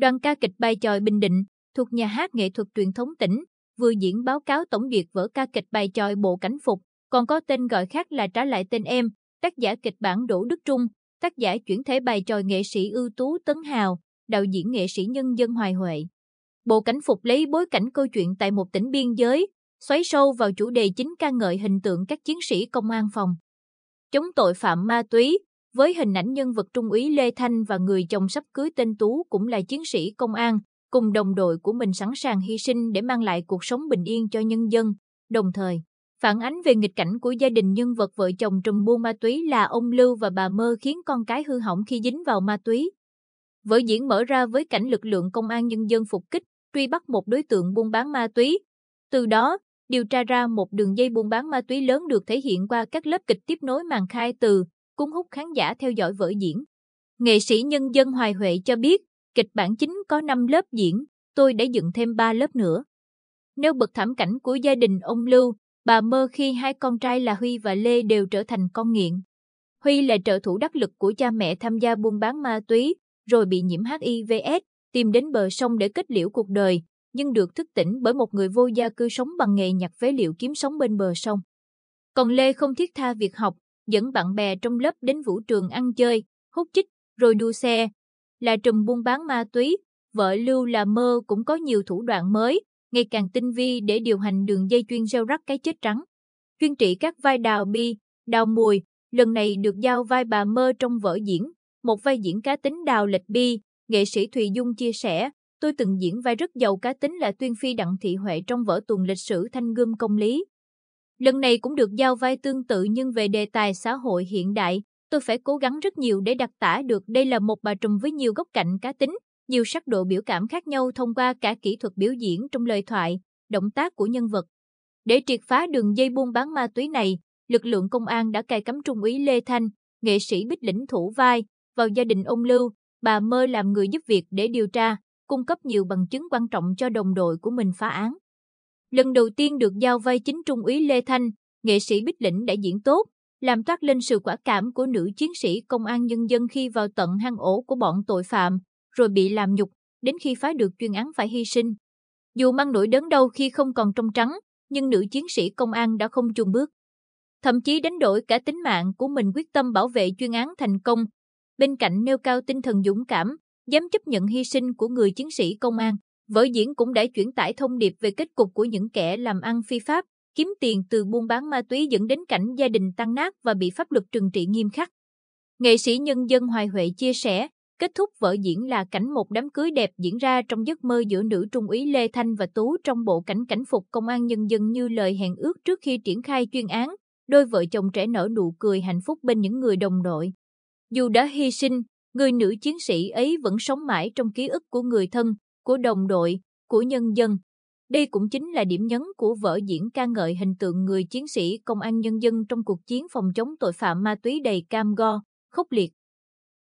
Đoàn ca kịch bài tròi Bình Định, thuộc nhà hát nghệ thuật truyền thống tỉnh, vừa diễn báo cáo tổng duyệt vở ca kịch bài tròi Bộ Cảnh Phục, còn có tên gọi khác là Trả lại tên em, tác giả kịch bản Đỗ Đức Trung, tác giả chuyển thể bài tròi nghệ sĩ ưu tú Tấn Hào, đạo diễn nghệ sĩ nhân dân Hoài Huệ. Bộ Cảnh Phục lấy bối cảnh câu chuyện tại một tỉnh biên giới, xoáy sâu vào chủ đề chính ca ngợi hình tượng các chiến sĩ công an phòng. Chống tội phạm ma túy, với hình ảnh nhân vật Trung úy Lê Thanh và người chồng sắp cưới tên Tú cũng là chiến sĩ công an, cùng đồng đội của mình sẵn sàng hy sinh để mang lại cuộc sống bình yên cho nhân dân, đồng thời phản ánh về nghịch cảnh của gia đình nhân vật vợ chồng trùm buôn ma túy là ông Lưu và bà Mơ khiến con cái hư hỏng khi dính vào ma túy. Vở diễn mở ra với cảnh lực lượng công an nhân dân phục kích, truy bắt một đối tượng buôn bán ma túy. Từ đó, điều tra ra một đường dây buôn bán ma túy lớn được thể hiện qua các lớp kịch tiếp nối màn khai từ, cuốn hút khán giả theo dõi vở diễn. Nghệ sĩ nhân dân Hoài Huệ cho biết, kịch bản chính có 5 lớp diễn, tôi đã dựng thêm 3 lớp nữa. Nếu bật thảm cảnh của gia đình ông Lưu, bà mơ khi hai con trai là Huy và Lê đều trở thành con nghiện. Huy là trợ thủ đắc lực của cha mẹ tham gia buôn bán ma túy, rồi bị nhiễm HIVS, tìm đến bờ sông để kết liễu cuộc đời, nhưng được thức tỉnh bởi một người vô gia cư sống bằng nghề nhặt phế liệu kiếm sống bên bờ sông. Còn Lê không thiết tha việc học, dẫn bạn bè trong lớp đến vũ trường ăn chơi, hút chích, rồi đua xe. Là trùm buôn bán ma túy, vợ Lưu là mơ cũng có nhiều thủ đoạn mới, ngày càng tinh vi để điều hành đường dây chuyên gieo rắc cái chết trắng. Chuyên trị các vai đào bi, đào mùi, lần này được giao vai bà mơ trong vở diễn, một vai diễn cá tính đào lịch bi, nghệ sĩ Thùy Dung chia sẻ, tôi từng diễn vai rất giàu cá tính là tuyên phi Đặng Thị Huệ trong vở tuần lịch sử Thanh Gươm Công Lý. Lần này cũng được giao vai tương tự nhưng về đề tài xã hội hiện đại, tôi phải cố gắng rất nhiều để đặc tả được đây là một bà trùm với nhiều góc cạnh cá tính, nhiều sắc độ biểu cảm khác nhau thông qua cả kỹ thuật biểu diễn trong lời thoại, động tác của nhân vật. Để triệt phá đường dây buôn bán ma túy này, lực lượng công an đã cài cắm trung úy Lê Thanh, nghệ sĩ Bích Lĩnh thủ vai, vào gia đình ông Lưu, bà Mơ làm người giúp việc để điều tra, cung cấp nhiều bằng chứng quan trọng cho đồng đội của mình phá án. Lần đầu tiên được giao vai chính Trung úy Lê Thanh, nghệ sĩ Bích Lĩnh đã diễn tốt, làm toát lên sự quả cảm của nữ chiến sĩ công an nhân dân khi vào tận hang ổ của bọn tội phạm, rồi bị làm nhục, đến khi phá được chuyên án phải hy sinh. Dù mang nỗi đớn đau khi không còn trong trắng, nhưng nữ chiến sĩ công an đã không chùn bước. Thậm chí đánh đổi cả tính mạng của mình quyết tâm bảo vệ chuyên án thành công, bên cạnh nêu cao tinh thần dũng cảm, dám chấp nhận hy sinh của người chiến sĩ công an. Vở diễn cũng đã chuyển tải thông điệp về kết cục của những kẻ làm ăn phi pháp, kiếm tiền từ buôn bán ma túy dẫn đến cảnh gia đình tan nát và bị pháp luật trừng trị nghiêm khắc. Nghệ sĩ nhân dân Hoài Huệ chia sẻ, kết thúc vở diễn là cảnh một đám cưới đẹp diễn ra trong giấc mơ giữa nữ trung úy Lê Thanh và Tú trong bộ cảnh cảnh phục công an nhân dân như lời hẹn ước trước khi triển khai chuyên án, đôi vợ chồng trẻ nở nụ cười hạnh phúc bên những người đồng đội. Dù đã hy sinh, người nữ chiến sĩ ấy vẫn sống mãi trong ký ức của người thân, của đồng đội, của nhân dân. Đây cũng chính là điểm nhấn của vở diễn ca ngợi hình tượng người chiến sĩ công an nhân dân trong cuộc chiến phòng chống tội phạm ma túy đầy cam go, khốc liệt.